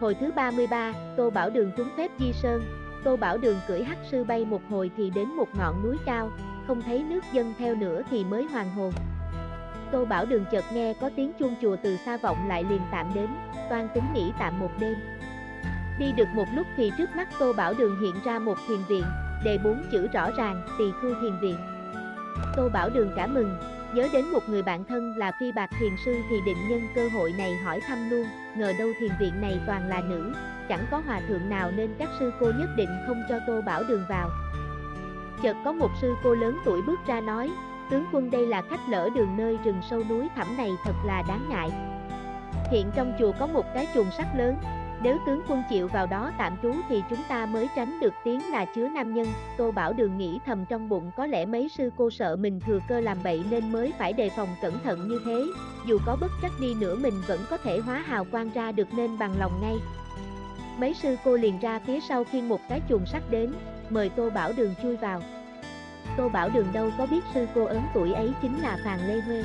Hồi thứ 33, Tô Bảo Đường trúng phép di sơn, Tô Bảo Đường cưỡi hắc sư bay một hồi thì đến một ngọn núi cao, không thấy nước dâng theo nữa thì mới hoàn hồn. Tô Bảo Đường chợt nghe có tiếng chuông chùa từ xa vọng lại liền tạm đến, toan tính nghỉ tạm một đêm. Đi được một lúc thì trước mắt Tô Bảo Đường hiện ra một thiền viện, đề bốn chữ rõ ràng, tỳ khu thiền viện. Tô Bảo Đường cả mừng, nhớ đến một người bạn thân là phi bạc thiền sư thì định nhân cơ hội này hỏi thăm luôn, ngờ đâu thiền viện này toàn là nữ, chẳng có hòa thượng nào nên các sư cô nhất định không cho Tô Bảo Đường vào. Chợt có một sư cô lớn tuổi bước ra nói, tướng quân đây là khách lỡ đường nơi rừng sâu núi thẳm này thật là đáng ngại. Hiện trong chùa có một cái chuồng sắt lớn, nếu tướng quân chịu vào đó tạm trú thì chúng ta mới tránh được tiếng là chứa nam nhân. Tô Bảo Đường nghĩ thầm trong bụng có lẽ mấy sư cô sợ mình thừa cơ làm bậy nên mới phải đề phòng cẩn thận như thế. Dù có bất trắc đi nữa mình vẫn có thể hóa hào quang ra được nên bằng lòng ngay. Mấy sư cô liền ra phía sau khi một cái chuồng sắt đến, mời Tô Bảo Đường chui vào. Tô Bảo Đường đâu có biết sư cô ấn tuổi ấy chính là Phàn Lê Huê.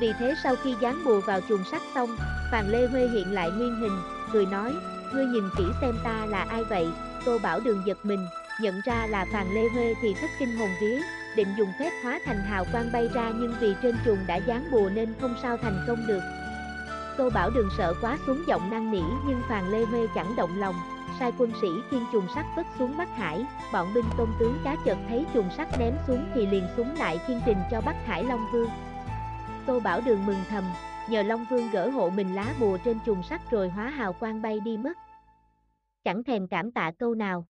Vì thế sau khi dán bùa vào chuồng sắt xong, Phàn Lê Huê hiện lại nguyên hình, cười nói, ngươi nhìn kỹ xem ta là ai vậy, Tô Bảo Đường giật mình, nhận ra là Phàn Lê Huê thì thất kinh hồn vía, định dùng phép hóa thành hào quang bay ra nhưng vì trên chuồng đã dán bùa nên không sao thành công được. Tô Bảo Đường sợ quá xuống giọng năn nỉ nhưng Phàn Lê Huê chẳng động lòng, sai quân sĩ khiên chuồng sắt vất xuống Bắc Hải, bọn binh tôn tướng cá chợt thấy chuồng sắt ném xuống thì liền xuống lại khiên trình cho Bắc Hải Long Vương. Tô Bảo Đường mừng thầm, nhờ Long Vương gỡ hộ mình lá bùa trên chuồng sắt rồi hóa hào quang bay đi mất. Chẳng thèm cảm tạ câu nào.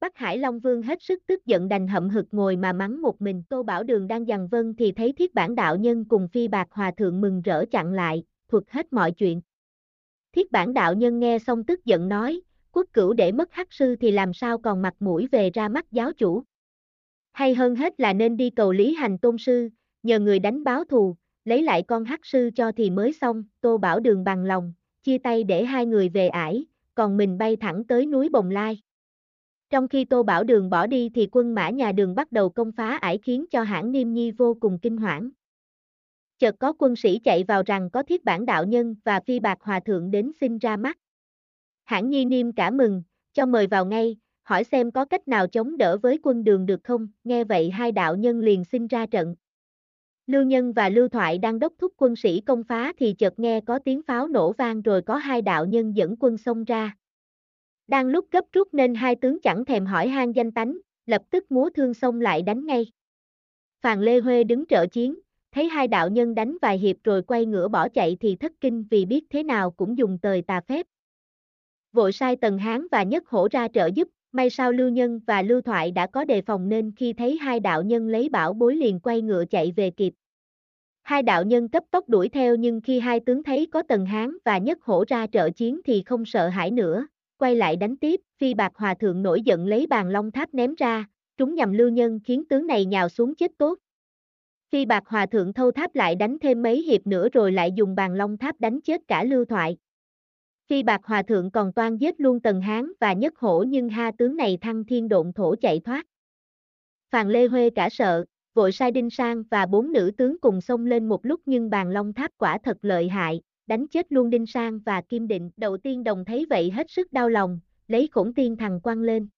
Bắc Hải Long Vương hết sức tức giận đành hậm hực ngồi mà mắng một mình. Tô Bảo Đường đang dằn vân thì thấy thiết bản đạo nhân cùng phi bạc hòa thượng mừng rỡ chặn lại, thuật hết mọi chuyện. Thiết bản đạo nhân nghe xong tức giận nói, quốc cửu để mất hắc sư thì làm sao còn mặt mũi về ra mắt giáo chủ. Hay hơn hết là nên đi cầu lý hành tôn sư, nhờ người đánh báo thù, lấy lại con hắc sư cho thì mới xong, Tô Bảo Đường bằng lòng, chia tay để hai người về ải, còn mình bay thẳng tới núi Bồng Lai. Trong khi Tô Bảo Đường bỏ đi thì quân mã nhà đường bắt đầu công phá ải khiến cho hãng Niêm Nhi vô cùng kinh hoảng. Chợt có quân sĩ chạy vào rằng có thiết bản đạo nhân và phi bạc hòa thượng đến xin ra mắt. Hãng Nhi Niêm cả mừng, cho mời vào ngay, hỏi xem có cách nào chống đỡ với quân đường được không, nghe vậy hai đạo nhân liền xin ra trận. Lưu Nhân và Lưu Thoại đang đốc thúc quân sĩ công phá thì chợt nghe có tiếng pháo nổ vang rồi có hai đạo nhân dẫn quân xông ra. Đang lúc gấp rút nên hai tướng chẳng thèm hỏi han danh tánh, lập tức múa thương xông lại đánh ngay. Phàn Lê Huê đứng trợ chiến, thấy hai đạo nhân đánh vài hiệp rồi quay ngửa bỏ chạy thì thất kinh vì biết thế nào cũng dùng tời tà phép. Vội sai Tần Hán và Nhất Hổ ra trợ giúp, may sao Lưu Nhân và Lưu Thoại đã có đề phòng nên khi thấy hai đạo nhân lấy bảo bối liền quay ngựa chạy về kịp. Hai đạo nhân cấp tốc đuổi theo nhưng khi hai tướng thấy có Tần Hán và Nhất Hổ ra trợ chiến thì không sợ hãi nữa, quay lại đánh tiếp, phi bạc hòa thượng nổi giận lấy bàn long tháp ném ra, trúng nhằm lưu nhân khiến tướng này nhào xuống chết tốt. Phi bạc hòa thượng thâu tháp lại đánh thêm mấy hiệp nữa rồi lại dùng bàn long tháp đánh chết cả lưu thoại. Phi bạc hòa thượng còn toan giết luôn Tần Hán và Nhất Hổ nhưng ha tướng này thăng thiên độn thổ chạy thoát. Phàn Lê Huê cả sợ, vội sai Đinh Sang và bốn nữ tướng cùng xông lên một lúc nhưng bàn long tháp quả thật lợi hại, đánh chết luôn Đinh Sang và Kim Định. Đầu tiên đồng thấy vậy hết sức đau lòng, lấy khổng tiên thằng quăng lên.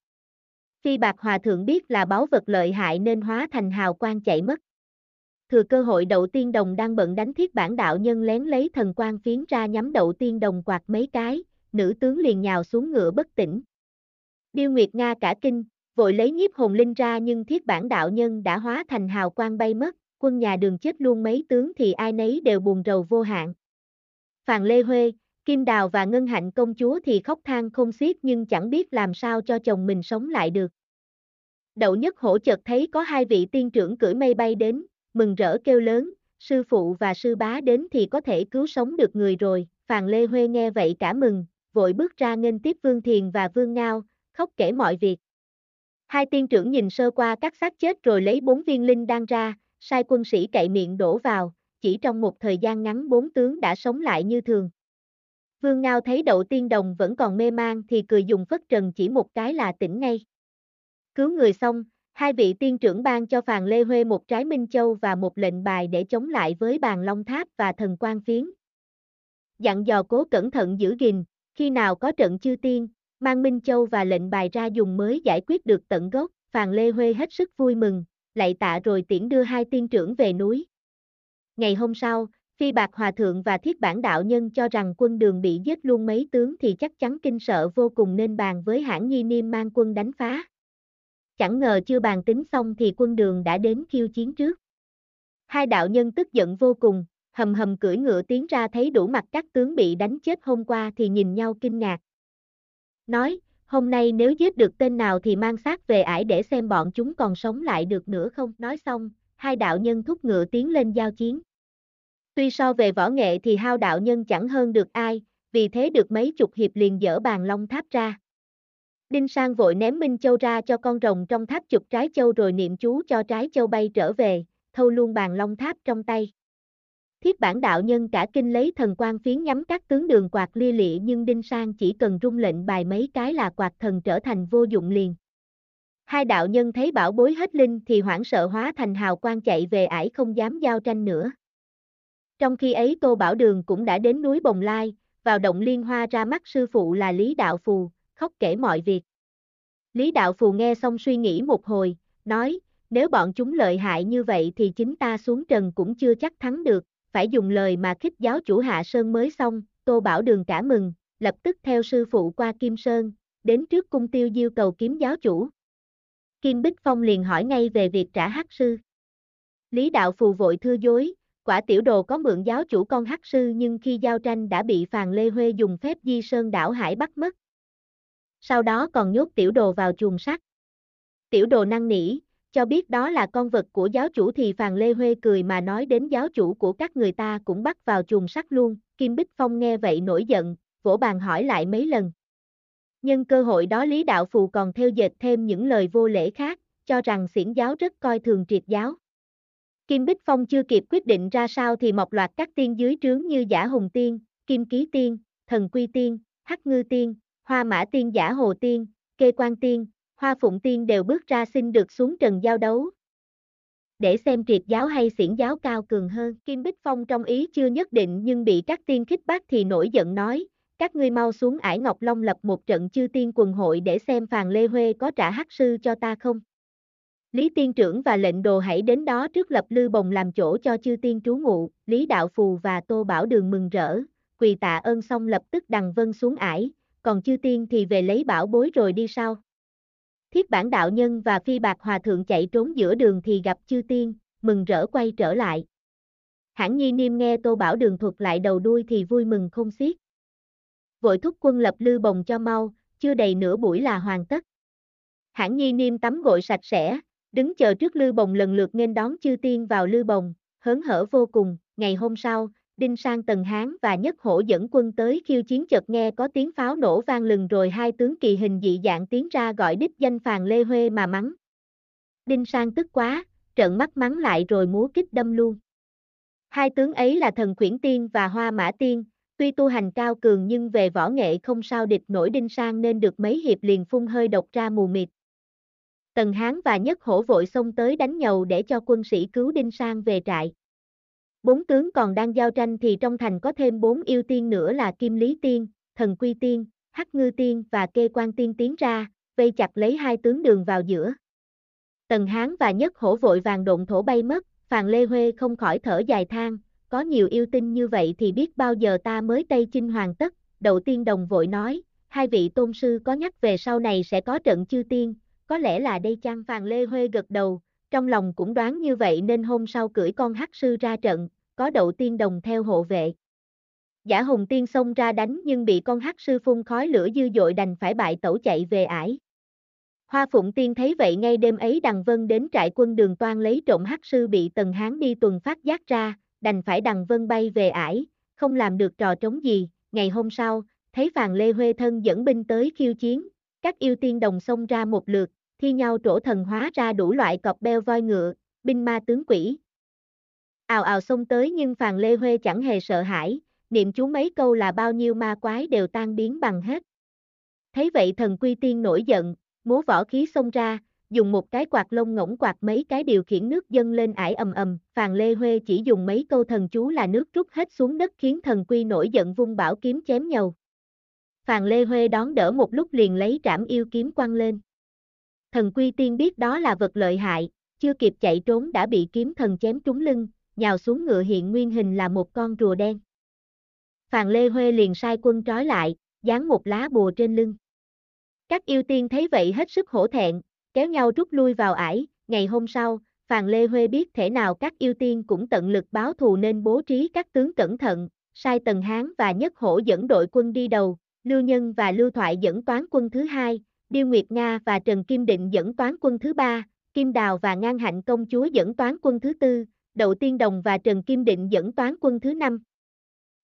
Phi bạc hòa thượng biết là báu vật lợi hại nên hóa thành hào quang chạy mất. Thừa cơ hội đậu tiên đồng đang bận đánh thiết bản đạo nhân lén lấy thần quang phiến ra nhắm đậu tiên đồng quạt mấy cái, nữ tướng liền nhào xuống ngựa bất tỉnh. Điêu Nguyệt Nga cả kinh, vội lấy nhiếp hồn linh ra nhưng thiết bản đạo nhân đã hóa thành hào quang bay mất, quân nhà đường chết luôn mấy tướng thì ai nấy đều buồn rầu vô hạn. Phàn Lê Huê, Kim Đào và Ngân Hạnh công chúa thì khóc than không xiết nhưng chẳng biết làm sao cho chồng mình sống lại được. Đậu nhất hổ chợt thấy có hai vị tiên trưởng cưỡi mây bay đến, mừng rỡ kêu lớn, sư phụ và sư bá đến thì có thể cứu sống được người rồi, Phàn Lê Huê nghe vậy cả mừng, vội bước ra nghênh tiếp Vương Thiền và Vương Ngao, khóc kể mọi việc. Hai tiên trưởng nhìn sơ qua các xác chết rồi lấy bốn viên linh đan ra, sai quân sĩ cậy miệng đổ vào, chỉ trong một thời gian ngắn bốn tướng đã sống lại như thường. Vương Ngao thấy đậu tiên đồng vẫn còn mê man thì cười dùng phất trần chỉ một cái là tỉnh ngay. Cứu người xong, hai vị tiên trưởng ban cho Phàn Lê Huê một trái Minh Châu và một lệnh bài để chống lại với bàn Long Tháp và thần quan phiến. Dặn dò cố cẩn thận giữ gìn, Khi nào có trận chư tiên, mang Minh Châu và lệnh bài ra dùng mới giải quyết được tận gốc, Phàn Lê Huê hết sức vui mừng, lạy tạ rồi tiễn đưa hai tiên trưởng về núi. Ngày hôm sau, Phi Bạc Hòa Thượng và Thiết Bản Đạo Nhân cho rằng quân đường bị giết luôn mấy tướng thì chắc chắn kinh sợ vô cùng nên bàn với hãng nhi niêm mang quân đánh phá. Chẳng ngờ chưa bàn tính xong thì quân đường đã đến khiêu chiến trước. Hai đạo nhân tức giận vô cùng, hầm hầm cưỡi ngựa tiến ra thấy đủ mặt các tướng bị đánh chết hôm qua thì nhìn nhau kinh ngạc. Nói, hôm nay nếu giết được tên nào thì mang xác về ải để xem bọn chúng còn sống lại được nữa không. Nói xong, hai đạo nhân thúc ngựa tiến lên giao chiến. Tuy so về võ nghệ thì hao đạo nhân chẳng hơn được ai, vì thế được mấy chục hiệp liền dỡ bàn long tháp ra. Đinh Sang vội ném Minh Châu ra cho con rồng trong tháp chụp trái châu rồi niệm chú cho trái châu bay trở về, thâu luôn bàn long tháp trong tay. Thiết bản đạo nhân cả kinh lấy thần quan phiến nhắm các tướng đường quạt lia lịa nhưng Đinh Sang chỉ cần rung lệnh bài mấy cái là quạt thần trở thành vô dụng liền. Hai đạo nhân thấy bảo bối hết linh thì hoảng sợ hóa thành hào quang chạy về ải không dám giao tranh nữa. Trong khi ấy Tô Bảo Đường cũng đã đến núi Bồng Lai, vào động liên hoa ra mắt sư phụ là Lý Đạo Phù, khóc kể mọi việc. Lý Đạo Phù nghe xong suy nghĩ một hồi, nói, nếu bọn chúng lợi hại như vậy thì chính ta xuống trần cũng chưa chắc thắng được, phải dùng lời mà khích giáo chủ Hạ Sơn mới xong, Tô Bảo Đường cả mừng, lập tức theo sư phụ qua Kim Sơn, đến trước cung tiêu diêu cầu kiếm giáo chủ. Kim Bích Phong liền hỏi ngay về việc trả hắc sư. Lý Đạo Phù vội thưa dối, quả tiểu đồ có mượn giáo chủ con hắc sư nhưng khi giao tranh đã bị Phàn Lê Huê dùng phép di sơn đảo hải bắt mất. Sau đó còn nhốt tiểu đồ vào chuồng sắt. Tiểu đồ năng nỉ, cho biết đó là con vật của giáo chủ thì Phàn Lê Huê cười mà nói đến giáo chủ của các người ta cũng bắt vào chuồng sắt luôn, Kim Bích Phong nghe vậy nổi giận, vỗ bàn hỏi lại mấy lần. Nhân cơ hội đó Lý Đạo Phù còn theo dệt thêm những lời vô lễ khác, cho rằng xiển giáo rất coi thường triệt giáo. Kim Bích Phong chưa kịp quyết định ra sao thì một loạt các tiên dưới trướng như Giả Hùng Tiên, Kim Ký Tiên, Thần Quy Tiên, Hắc Ngư Tiên, Hoa Mã Tiên Giả Hồ Tiên, Kê Quan Tiên, Hoa Phụng Tiên đều bước ra xin được xuống trần giao đấu. Để xem triệt giáo hay xiển giáo cao cường hơn, Kim Bích Phong trong ý chưa nhất định nhưng bị các tiên khích bác thì nổi giận nói, các ngươi mau xuống ải Ngọc Long lập một trận chư tiên quần hội để xem Phàn Lê Huê có trả hắc sư cho ta không. Lý Tiên trưởng và lệnh đồ hãy đến đó trước lập lư bồng làm chỗ cho chư tiên trú ngụ, Lý Đạo Phù và Tô Bảo Đường mừng rỡ, quỳ tạ ơn xong lập tức đằng vân xuống ải, còn chư tiên thì về lấy bảo bối rồi đi sau. Thiết bản đạo nhân và phi bạc hòa thượng chạy trốn giữa đường thì gặp chư tiên, mừng rỡ quay trở lại. Hãng nhi niêm nghe Tô Bảo Đường thuật lại đầu đuôi thì vui mừng không xiết. Vội thúc quân lập lư bồng cho mau, chưa đầy nửa buổi là hoàn tất. Hãng nhi niêm tắm gội sạch sẽ, đứng chờ trước lư bồng lần lượt nên đón chư tiên vào lư bồng, hớn hở vô cùng, ngày hôm sau, Đinh Sang Tần Hán và Nhất Hổ dẫn quân tới khiêu chiến chợt nghe có tiếng pháo nổ vang lừng rồi hai tướng kỳ hình dị dạng tiến ra gọi đích danh Phàn Lê Huê mà mắng. Đinh Sang tức quá, trợn mắt mắng lại rồi múa kích đâm luôn. Hai tướng ấy là thần khuyển tiên và hoa mã tiên, tuy tu hành cao cường nhưng về võ nghệ không sao địch nổi Đinh Sang nên được mấy hiệp liền phun hơi độc ra mù mịt. Tần Hán và Nhất Hổ vội xông tới đánh nhầu để cho quân sĩ cứu Đinh Sang về trại. Bốn tướng còn đang giao tranh thì trong thành có thêm bốn yêu tiên nữa là Kim Lý Tiên, Thần Quy Tiên, Hắc Ngư Tiên và Kê Quan Tiên tiến ra, vây chặt lấy hai tướng đường vào giữa. Tần Hán và Nhất Hổ vội vàng độn thổ bay mất, Phàn Lê Huê không khỏi thở dài than, có nhiều yêu tinh như vậy thì biết bao giờ ta mới Tây Chinh hoàn tất, đầu tiên đồng vội nói, hai vị tôn sư có nhắc về sau này sẽ có trận chư tiên, có lẽ là đây chăng Phàn Lê Huê gật đầu, trong lòng cũng đoán như vậy nên hôm sau cưỡi con hắc sư ra trận, có đậu tiên đồng theo hộ vệ. Giả hùng tiên xông ra đánh nhưng bị con hắc sư phun khói lửa dư dội đành phải bại tẩu chạy về ải. Hoa Phụng Tiên thấy vậy ngay đêm ấy đằng vân đến trại quân đường toan lấy trộm hắc sư bị tần hán đi tuần phát giác ra, đành phải đằng vân bay về ải, không làm được trò trống gì, ngày hôm sau, thấy Phàn Lê Huê thân dẫn binh tới khiêu chiến, các yêu tiên đồng xông ra một lượt, thi nhau trổ thần hóa ra đủ loại cọp beo voi ngựa, binh ma tướng quỷ. Ào ào xông tới nhưng Phàn Lê Huê chẳng hề sợ hãi, niệm chú mấy câu là bao nhiêu ma quái đều tan biến bằng hết. Thấy vậy thần quy tiên nổi giận, múa võ khí xông ra, dùng một cái quạt lông ngỗng quạt mấy cái điều khiển nước dâng lên ải ầm ầm, Phàn Lê Huê chỉ dùng mấy câu thần chú là nước rút hết xuống đất khiến thần quy nổi giận vung bảo kiếm chém nhầu. Phàn Lê Huê đón đỡ một lúc liền lấy trảm yêu kiếm quăng lên. Thần Quy Tiên biết đó là vật lợi hại, chưa kịp chạy trốn đã bị kiếm thần chém trúng lưng, nhào xuống ngựa hiện nguyên hình là một con rùa đen. Phàn Lê Huê liền sai quân trói lại, dán một lá bùa trên lưng. Các yêu tiên thấy vậy hết sức hổ thẹn, kéo nhau rút lui vào ải, ngày hôm sau, Phàn Lê Huê biết thể nào các yêu tiên cũng tận lực báo thù nên bố trí các tướng cẩn thận, sai Tần Hán và Nhất Hổ dẫn đội quân đi đầu, Lưu Nhân và Lưu Thoại dẫn toán quân thứ hai, Điêu Nguyệt Nga và Trần Kim Định dẫn toán quân thứ ba, Kim Đào và Ngan Hạnh Công Chúa dẫn toán quân thứ tư, Đậu Tiên Đồng và Trần Kim Định dẫn toán quân thứ năm.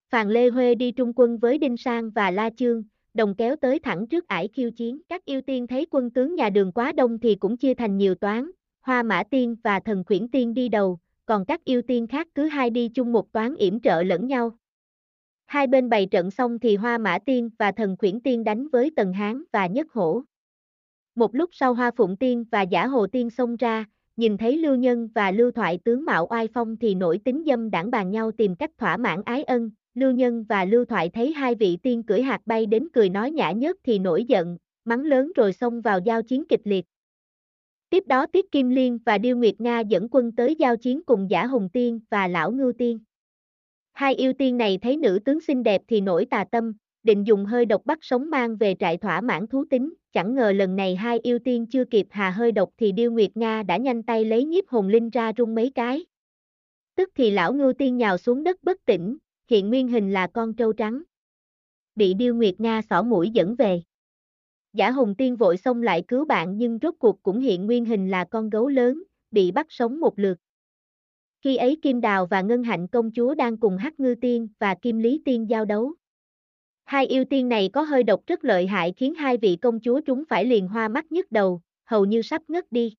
Phàn Lê Huê đi trung quân với Đinh Sang và La Chương, đồng kéo tới thẳng trước ải khiêu chiến. Các yêu tiên thấy quân tướng nhà đường quá đông thì cũng chia thành nhiều toán, Hoa Mã Tiên và Thần Khuyển Tiên đi đầu, còn các yêu tiên khác cứ hai đi chung một toán yểm trợ lẫn nhau. Hai bên bày trận xong thì Hoa Mã Tiên và Thần Khuyển Tiên đánh với Tần Hán và Nhất Hổ. Một lúc sau Hoa Phụng Tiên và Giả Hồ Tiên xông ra, nhìn thấy Lưu Nhân và Lưu Thoại tướng mạo oai phong thì nổi tính dâm đảng bàn nhau tìm cách thỏa mãn ái ân, Lưu Nhân và Lưu Thoại thấy hai vị tiên cưỡi hạt bay đến cười nói nhã nhất thì nổi giận, mắng lớn rồi xông vào giao chiến kịch liệt. Tiếp đó Tiết Kim Liên và Điêu Nguyệt Nga dẫn quân tới giao chiến cùng Giả Hùng Tiên và Lão Ngưu Tiên. Hai yêu tiên này thấy nữ tướng xinh đẹp thì nổi tà tâm, định dùng hơi độc bắt sống mang về trại thỏa mãn thú tính, chẳng ngờ lần này hai yêu tiên chưa kịp hà hơi độc thì Điêu Nguyệt Nga đã nhanh tay lấy nhiếp hồn linh ra rung mấy cái. Tức thì lão ngưu tiên nhào xuống đất bất tỉnh, hiện nguyên hình là con trâu trắng. Bị Điêu Nguyệt Nga xỏ mũi dẫn về. Giả Hùng Tiên vội xông lại cứu bạn nhưng rốt cuộc cũng hiện nguyên hình là con gấu lớn, bị bắt sống một lượt. Khi ấy Kim Đào và Ngân Hạnh công chúa đang cùng Hắc Ngư Tiên và Kim Lý Tiên giao đấu. Hai yêu tiên này có hơi độc rất lợi hại khiến hai vị công chúa chúng phải liền hoa mắt nhức đầu, hầu như sắp ngất đi.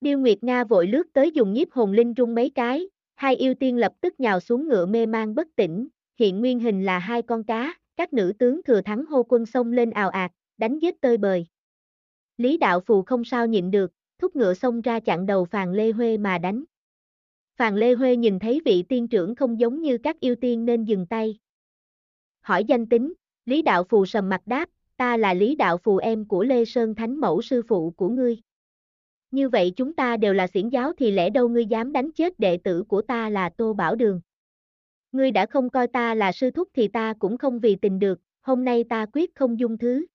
Điêu Nguyệt Nga vội lướt tới dùng nhiếp hồn linh rung mấy cái, hai yêu tiên lập tức nhào xuống ngựa mê mang bất tỉnh, hiện nguyên hình là hai con cá, các nữ tướng thừa thắng hô quân sông lên ào ạt, đánh giết tơi bời. Lý Đạo Phù không sao nhịn được, thúc ngựa xông ra chặn đầu Phàn Lê Huê mà đánh. Phàn Lê Huê nhìn thấy vị tiên trưởng không giống như các yêu tiên nên dừng tay. Hỏi danh tính, Lý Đạo Phù sầm mặt đáp, ta là Lý Đạo Phù em của Lê Sơn Thánh Mẫu sư phụ của ngươi. Như vậy chúng ta đều là xiển giáo thì lẽ đâu ngươi dám đánh chết đệ tử của ta là Tô Bảo Đường. Ngươi đã không coi ta là sư thúc thì ta cũng không vì tình được, hôm nay ta quyết không dung thứ.